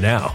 now.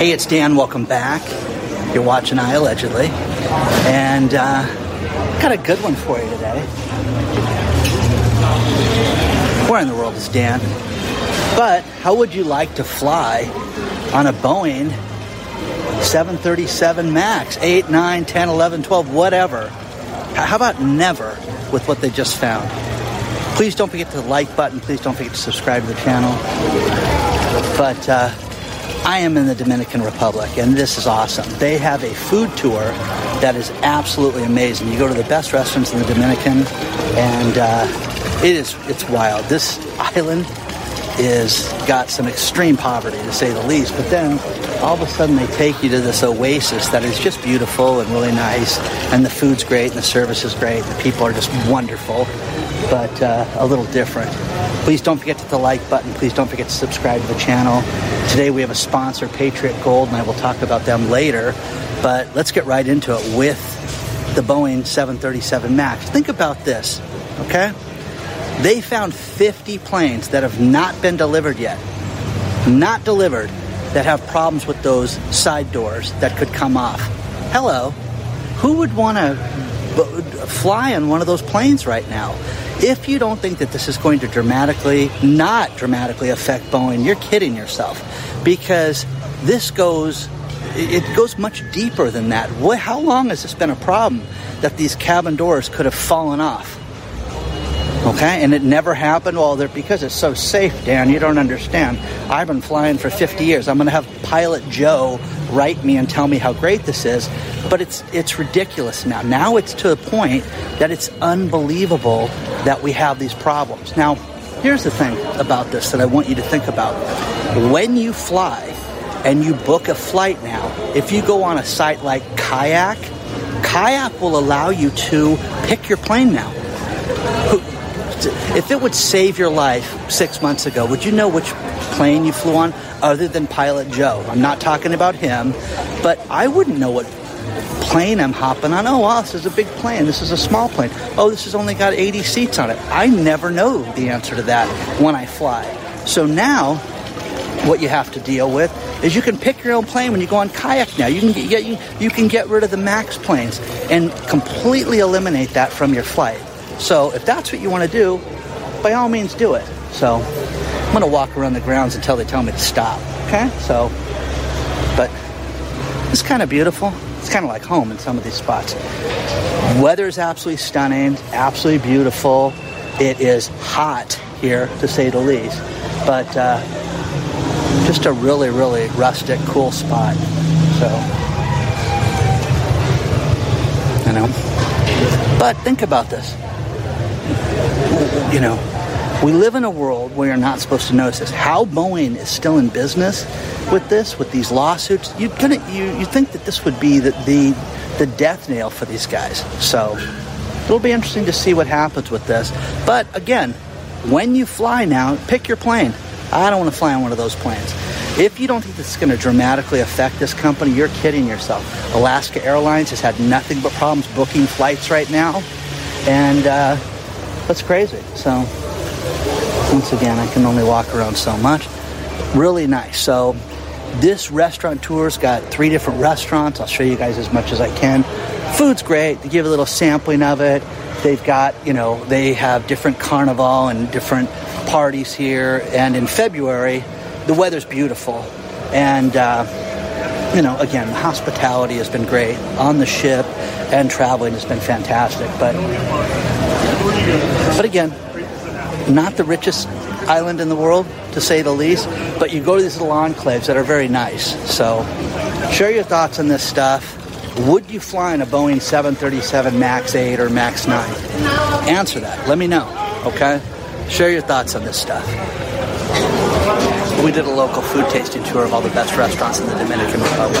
Hey, it's Dan. Welcome back. You're watching I Allegedly. And uh, got a good one for you today. Where in the world is Dan? But how would you like to fly on a Boeing 737 MAX, 8, 9, 10, 11, 12, whatever? How about never with what they just found? Please don't forget the like button. Please don't forget to subscribe to the channel. But uh, I am in the Dominican Republic, and this is awesome. They have a food tour that is absolutely amazing. You go to the best restaurants in the Dominican, and uh, it is it's wild. This island is got some extreme poverty to say the least. But then all of a sudden they take you to this oasis that is just beautiful and really nice, and the food's great, and the service is great, and the people are just wonderful, but uh, a little different. Please don't forget to hit the like button. Please don't forget to subscribe to the channel. Today we have a sponsor, Patriot Gold, and I will talk about them later. But let's get right into it with the Boeing 737 MAX. Think about this, okay? They found 50 planes that have not been delivered yet, not delivered, that have problems with those side doors that could come off. Hello, who would want to fly on one of those planes right now? If you don't think that this is going to dramatically, not dramatically affect Boeing, you're kidding yourself because this goes it goes much deeper than that. How long has this been a problem that these cabin doors could have fallen off? Okay, and it never happened. Well, because it's so safe, Dan. You don't understand. I've been flying for 50 years. I'm going to have Pilot Joe write me and tell me how great this is, but it's it's ridiculous now. Now it's to the point that it's unbelievable that we have these problems. Now, here's the thing about this that I want you to think about. When you fly and you book a flight now, if you go on a site like Kayak, Kayak will allow you to pick your plane now if it would save your life six months ago, would you know which plane you flew on other than Pilot Joe? I'm not talking about him, but I wouldn't know what plane I'm hopping on. Oh, wow, this is a big plane. This is a small plane. Oh, this has only got 80 seats on it. I never know the answer to that when I fly. So now, what you have to deal with is you can pick your own plane when you go on kayak now. You can get you, you can get rid of the max planes and completely eliminate that from your flight. So if that's what you want to do, by all means do it. So I'm going to walk around the grounds until they tell me to stop. Okay? So, but it's kind of beautiful. It's kind of like home in some of these spots. Weather is absolutely stunning, absolutely beautiful. It is hot here, to say the least. But uh, just a really, really rustic, cool spot. So, you know. But think about this you know, we live in a world where you're not supposed to notice this. How Boeing is still in business with this, with these lawsuits, you'd kind of you you think that this would be the, the the death nail for these guys. So it'll be interesting to see what happens with this. But again, when you fly now, pick your plane. I don't want to fly on one of those planes. If you don't think this is going to dramatically affect this company, you're kidding yourself. Alaska Airlines has had nothing but problems booking flights right now, and. Uh, that's crazy. So, once again, I can only walk around so much. Really nice. So, this restaurant tour's got three different restaurants. I'll show you guys as much as I can. Food's great. They give a little sampling of it. They've got, you know, they have different carnival and different parties here. And in February, the weather's beautiful. And, uh, you know, again, the hospitality has been great on the ship and traveling has been fantastic. But but again, not the richest island in the world, to say the least, but you go to these little enclaves that are very nice. So, share your thoughts on this stuff. Would you fly in a Boeing 737 MAX 8 or MAX 9? Answer that. Let me know, okay? Share your thoughts on this stuff. we did a local food tasting tour of all the best restaurants in the Dominican Republic.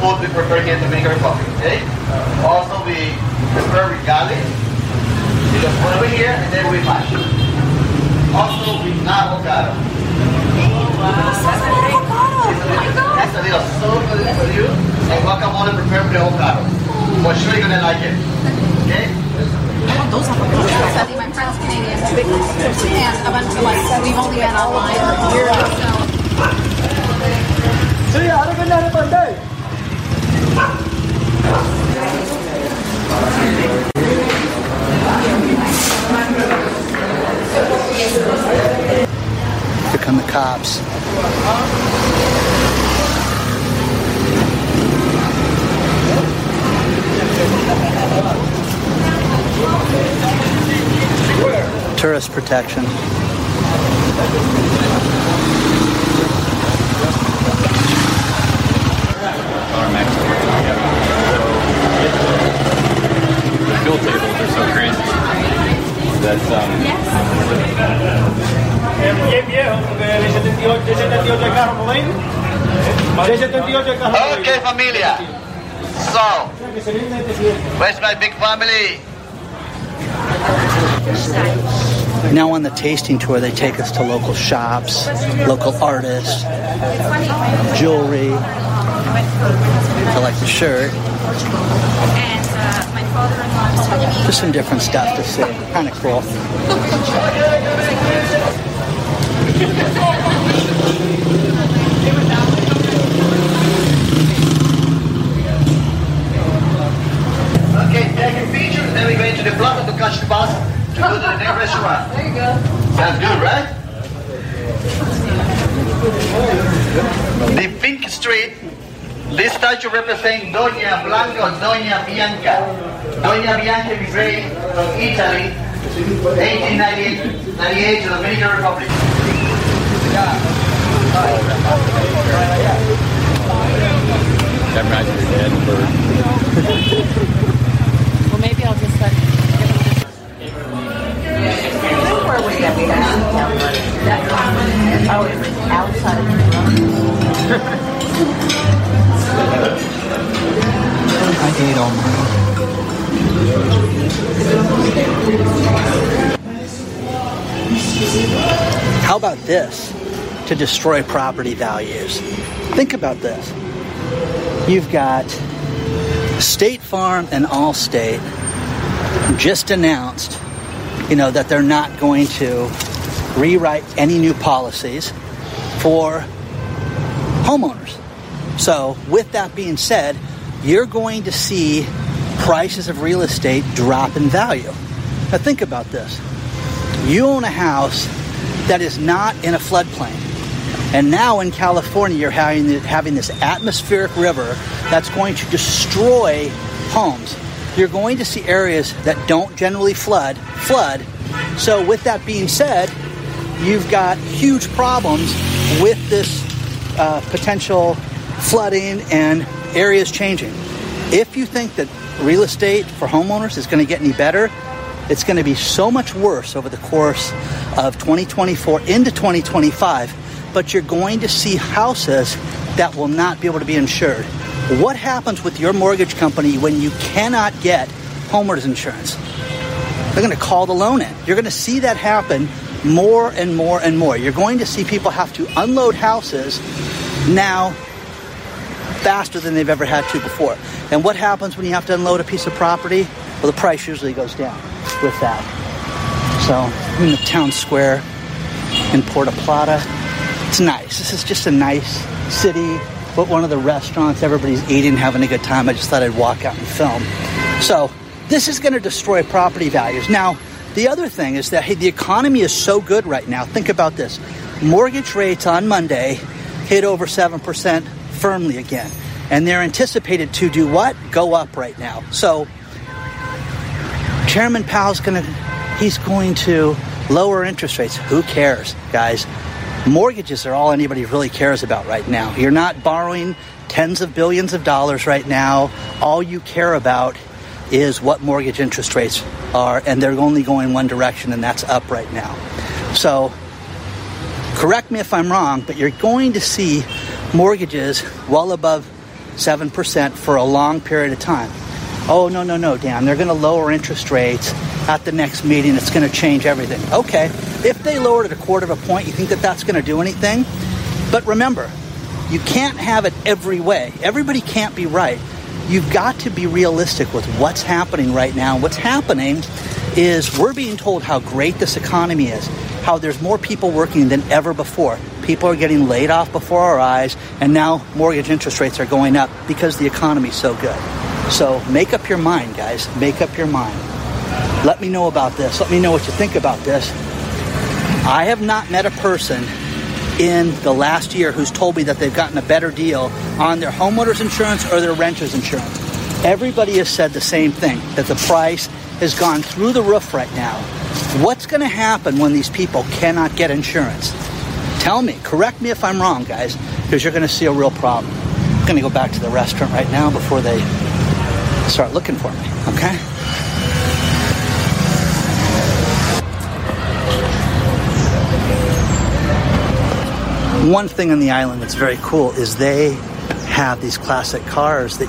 food we prepare here in Dominican Republic. Okay? Also, we prepare garlic. We just put over here, and then we mash. Also, with avocado. That's a little for you- for you. And guacamole prepared with avocado. For sure you're gonna like it. Okay? Sadly, my friend's Canadian. And a bunch of us, we've only been online for a Tourist protection. Okay, familia. So, Que se vende este siete. where's my big family? Now on the tasting tour, they take us to local shops, local artists, jewelry. I like the shirt. And uh, my father-in-law is telling me Just some different stuff to see. Kind of cool. Okay, take your features, then we go into the plaza to catch the bus to go to the next restaurant. There you go. Sounds good, right? The Pink Street, this statue represents Doña Blanca or Doña Bianca. Doña Bianca immigrated from Italy, 1898 98 to the Dominican Republic. That reminds me of your I ate all mine. How about this to destroy property values? Think about this. You've got State Farm and Allstate just announced, you know, that they're not going to rewrite any new policies for homeowners. So, with that being said, you're going to see prices of real estate drop in value. Now, think about this. You own a house that is not in a floodplain. And now in California, you're having, having this atmospheric river that's going to destroy homes. You're going to see areas that don't generally flood, flood. So, with that being said, you've got huge problems with this uh, potential flooding and areas changing. If you think that real estate for homeowners is going to get any better, it's going to be so much worse over the course of 2024 into 2025. But you're going to see houses that will not be able to be insured. What happens with your mortgage company when you cannot get homeowners insurance? They're going to call the loan in. You're going to see that happen more and more and more. You're going to see people have to unload houses now faster than they've ever had to before. And what happens when you have to unload a piece of property? Well, the price usually goes down with that. So, in the town square in Puerto Plata, it's nice. This is just a nice city. But one of the restaurants, everybody's eating, having a good time. I just thought I'd walk out and film. So, this is going to destroy property values. Now, the other thing is that hey, the economy is so good right now. Think about this. Mortgage rates on Monday hit over 7% firmly again. And they're anticipated to do what? Go up right now. So Chairman Powell's going to he's going to lower interest rates. Who cares, guys? Mortgages are all anybody really cares about right now. You're not borrowing tens of billions of dollars right now. All you care about is what mortgage interest rates are, and they're only going one direction, and that's up right now. So, correct me if I'm wrong, but you're going to see mortgages well above 7% for a long period of time. Oh, no, no, no, Dan. They're going to lower interest rates at the next meeting. It's going to change everything. Okay. If they lowered it a quarter of a point, you think that that's going to do anything? But remember, you can't have it every way. Everybody can't be right. You've got to be realistic with what's happening right now. What's happening is we're being told how great this economy is, how there's more people working than ever before. People are getting laid off before our eyes, and now mortgage interest rates are going up because the economy's so good. So make up your mind, guys. Make up your mind. Let me know about this. Let me know what you think about this. I have not met a person in the last year who's told me that they've gotten a better deal on their homeowner's insurance or their renter's insurance. Everybody has said the same thing that the price has gone through the roof right now. What's going to happen when these people cannot get insurance? Tell me, correct me if I'm wrong, guys, because you're going to see a real problem. I'm going to go back to the restaurant right now before they start looking for me, okay? One thing on the island that's very cool is they have these classic cars that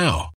now.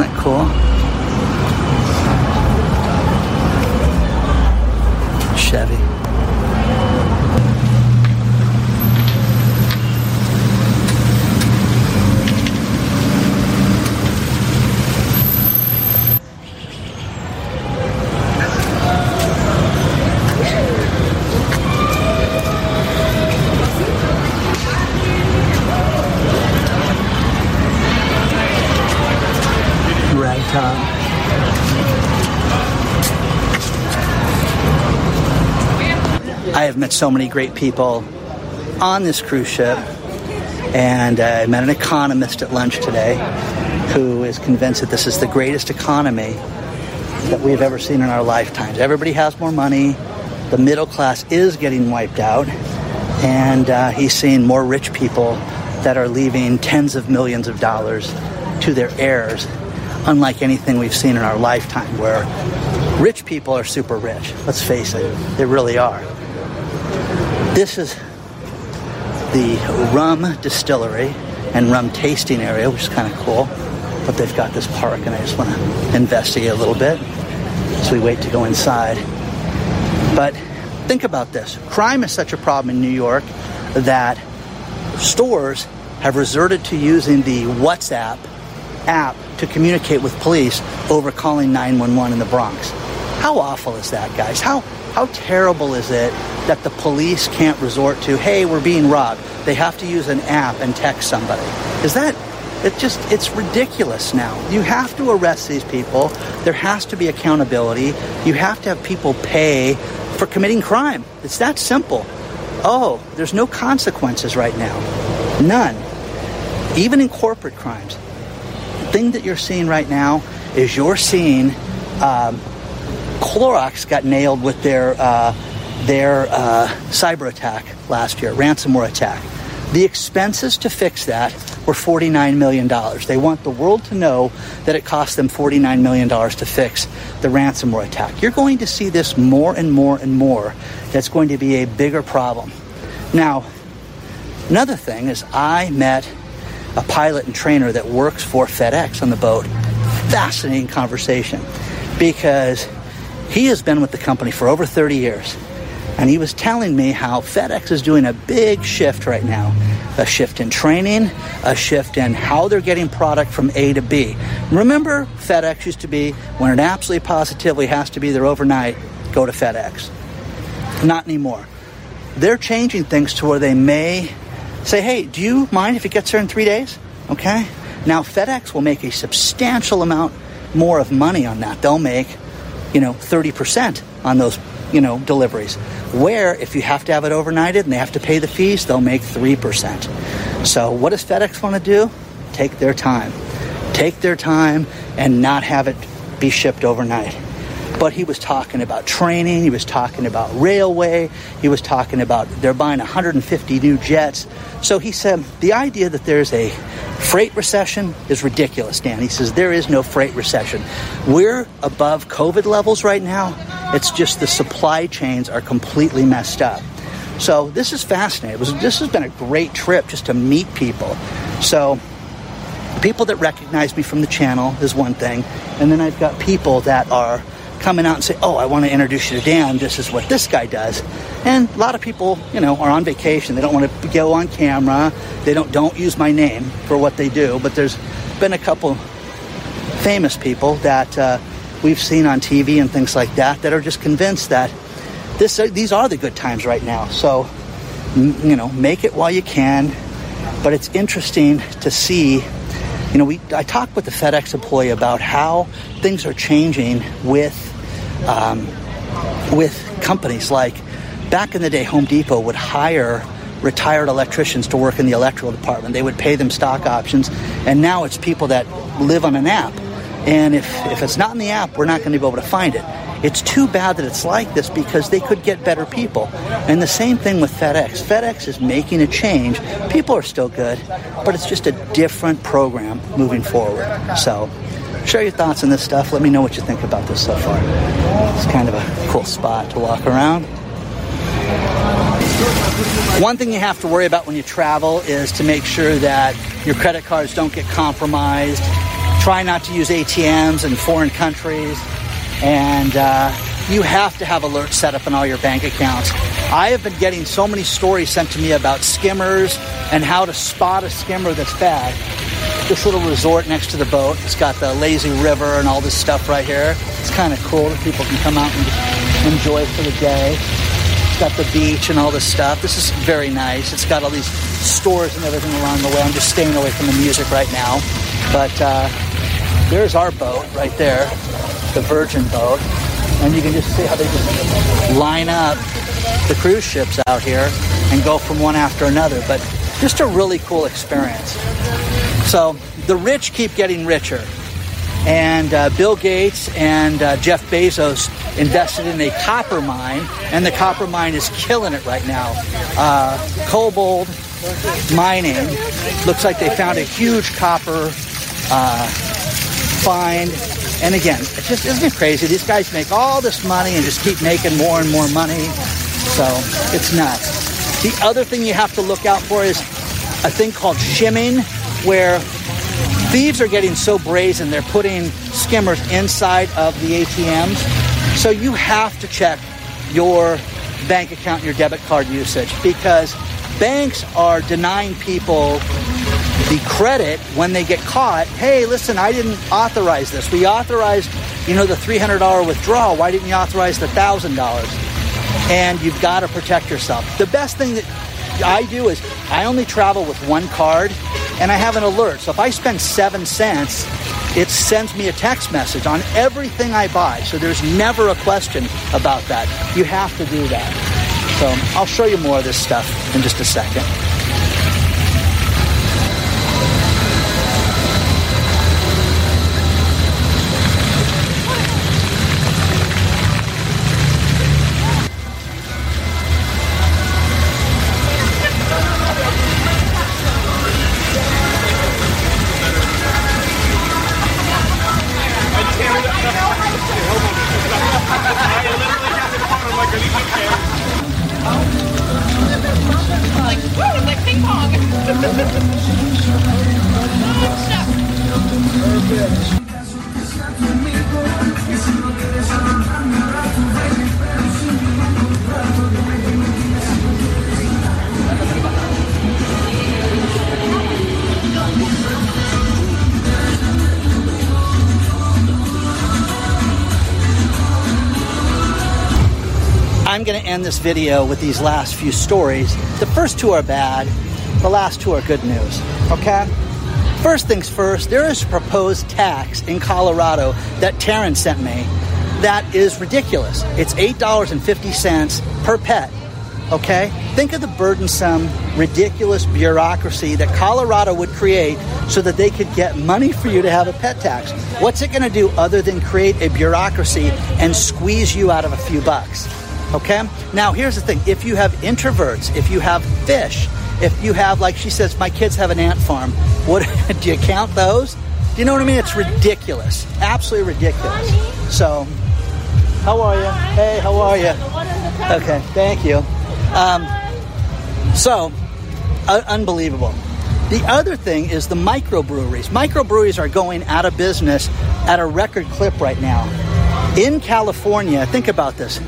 Isn't that cool? Chevy. I have met so many great people on this cruise ship, and I met an economist at lunch today who is convinced that this is the greatest economy that we've ever seen in our lifetimes. Everybody has more money, the middle class is getting wiped out, and uh, he's seeing more rich people that are leaving tens of millions of dollars to their heirs, unlike anything we've seen in our lifetime, where rich people are super rich. Let's face it, they really are. This is the rum distillery and rum tasting area, which is kind of cool. But they've got this park, and I just want to investigate a little bit as we wait to go inside. But think about this crime is such a problem in New York that stores have resorted to using the WhatsApp app to communicate with police over calling 911 in the Bronx. How awful is that, guys? How how terrible is it that the police can't resort to, hey, we're being robbed. They have to use an app and text somebody. Is that it just it's ridiculous now. You have to arrest these people. There has to be accountability. You have to have people pay for committing crime. It's that simple. Oh, there's no consequences right now. None. Even in corporate crimes. The thing that you're seeing right now is you're seeing um, Clorox got nailed with their uh, their uh, cyber attack last year, ransomware attack. The expenses to fix that were $49 million. They want the world to know that it cost them $49 million to fix the ransomware attack. You're going to see this more and more and more. That's going to be a bigger problem. Now, another thing is I met a pilot and trainer that works for FedEx on the boat. Fascinating conversation because he has been with the company for over 30 years. And he was telling me how FedEx is doing a big shift right now a shift in training, a shift in how they're getting product from A to B. Remember, FedEx used to be when it absolutely positively has to be there overnight, go to FedEx. Not anymore. They're changing things to where they may say, hey, do you mind if it gets there in three days? Okay? Now, FedEx will make a substantial amount more of money on that. They'll make, you know, 30% on those you know, deliveries. Where if you have to have it overnighted and they have to pay the fees, they'll make 3%. So what does FedEx want to do? Take their time. Take their time and not have it be shipped overnight. But he was talking about training, he was talking about railway, he was talking about they're buying 150 new jets. So he said the idea that there's a freight recession is ridiculous, Dan. He says there is no freight recession. We're above COVID levels right now. It's just the supply chains are completely messed up. So this is fascinating. Was, this has been a great trip just to meet people. So people that recognize me from the channel is one thing, and then I've got people that are coming out and say, "Oh, I want to introduce you to Dan. This is what this guy does." And a lot of people, you know, are on vacation. They don't want to go on camera. They don't don't use my name for what they do. But there's been a couple famous people that uh, we've seen on TV and things like that that are just convinced that this these are the good times right now. So, you know, make it while you can. But it's interesting to see you know, we I talked with the FedEx employee about how things are changing with um, with companies. Like back in the day, Home Depot would hire retired electricians to work in the electrical department. They would pay them stock options, And now it's people that live on an app. And if, if it's not in the app, we're not going to be able to find it. It's too bad that it's like this because they could get better people. And the same thing with FedEx. FedEx is making a change. People are still good, but it's just a different program moving forward. So, share your thoughts on this stuff. Let me know what you think about this so far. It's kind of a cool spot to walk around. One thing you have to worry about when you travel is to make sure that your credit cards don't get compromised. Try not to use ATMs in foreign countries. And uh, you have to have alerts set up in all your bank accounts. I have been getting so many stories sent to me about skimmers and how to spot a skimmer that's bad. This little resort next to the boat, it's got the lazy river and all this stuff right here. It's kind of cool that people can come out and enjoy for the day got the beach and all this stuff. This is very nice. It's got all these stores and everything along the way. I'm just staying away from the music right now. But uh, there's our boat right there, the Virgin boat. And you can just see how they just line up the cruise ships out here and go from one after another. But just a really cool experience. So the rich keep getting richer. And uh, Bill Gates and uh, Jeff Bezos invested in a copper mine, and the copper mine is killing it right now. Uh, cobalt mining looks like they found a huge copper uh, find. And again, it just isn't it crazy? These guys make all this money and just keep making more and more money. So it's nuts. The other thing you have to look out for is a thing called shimming, where thieves are getting so brazen they're putting skimmers inside of the ATMs. So you have to check your bank account, your debit card usage because banks are denying people the credit when they get caught. Hey, listen, I didn't authorize this. We authorized, you know, the $300 withdrawal. Why didn't you authorize the $1,000? And you've got to protect yourself. The best thing that I do is I only travel with one card and I have an alert. So if I spend seven cents, it sends me a text message on everything I buy. So there's never a question about that. You have to do that. So I'll show you more of this stuff in just a second. This video with these last few stories. The first two are bad, the last two are good news. Okay? First things first, there is a proposed tax in Colorado that Taryn sent me that is ridiculous. It's $8.50 per pet. Okay? Think of the burdensome, ridiculous bureaucracy that Colorado would create so that they could get money for you to have a pet tax. What's it going to do other than create a bureaucracy and squeeze you out of a few bucks? Okay? Now, here's the thing if you have introverts, if you have fish, if you have, like she says, my kids have an ant farm, what do you count those? Do you know what I mean? It's ridiculous. Absolutely ridiculous. So, how are you? Hey, how are you? Okay, thank you. Um, so, uh, unbelievable. The other thing is the microbreweries. Microbreweries are going out of business at a record clip right now. In California, think about this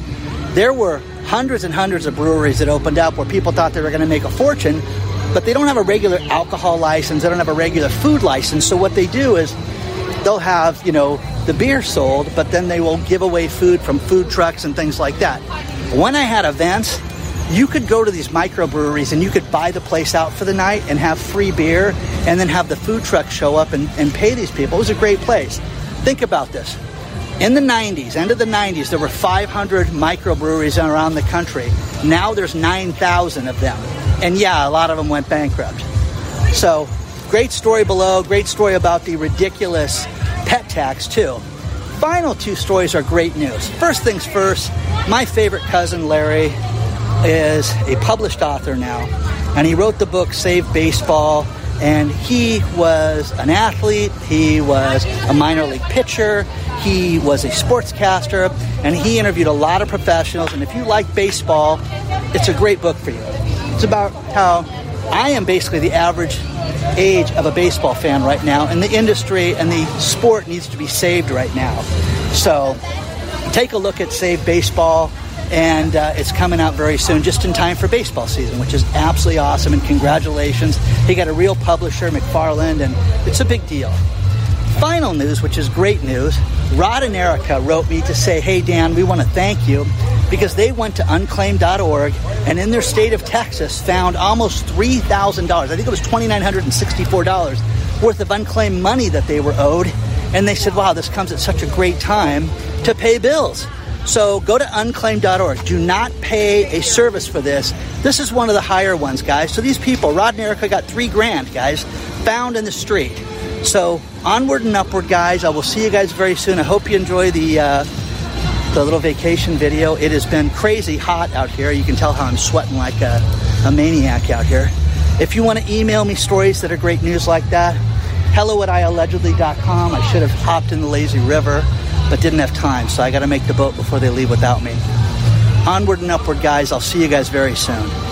there were hundreds and hundreds of breweries that opened up where people thought they were going to make a fortune, but they don't have a regular alcohol license, they don't have a regular food license. So what they do is they'll have, you know, the beer sold, but then they will give away food from food trucks and things like that. When I had events, you could go to these microbreweries and you could buy the place out for the night and have free beer and then have the food truck show up and, and pay these people. It was a great place. Think about this. In the 90s, end of the 90s, there were 500 microbreweries around the country. Now there's 9,000 of them. And yeah, a lot of them went bankrupt. So Great story below, great story about the ridiculous pet tax, too. Final two stories are great news. First things first, my favorite cousin Larry is a published author now, and he wrote the book Save Baseball. And he was an athlete, he was a minor league pitcher, he was a sportscaster, and he interviewed a lot of professionals. And if you like baseball, it's a great book for you. It's about how I am basically the average age of a baseball fan right now, and the industry and the sport needs to be saved right now. So take a look at Save Baseball and uh, it's coming out very soon, just in time for baseball season, which is absolutely awesome. And congratulations, he got a real publisher, McFarland, and it's a big deal. Final news, which is great news. Rod and Erica wrote me to say, "Hey Dan, we want to thank you." Because they went to unclaimed.org and in their state of Texas found almost $3,000. I think it was $2,964 worth of unclaimed money that they were owed. And they said, wow, this comes at such a great time to pay bills. So go to unclaimed.org. Do not pay a service for this. This is one of the higher ones, guys. So these people, Rod and Erica got three grand, guys, found in the street. So onward and upward, guys. I will see you guys very soon. I hope you enjoy the uh, the little vacation video. It has been crazy hot out here. You can tell how I'm sweating like a, a maniac out here. If you want to email me stories that are great news like that, hello at iallegedly.com. I should have hopped in the lazy river but didn't have time, so I got to make the boat before they leave without me. Onward and upward, guys. I'll see you guys very soon.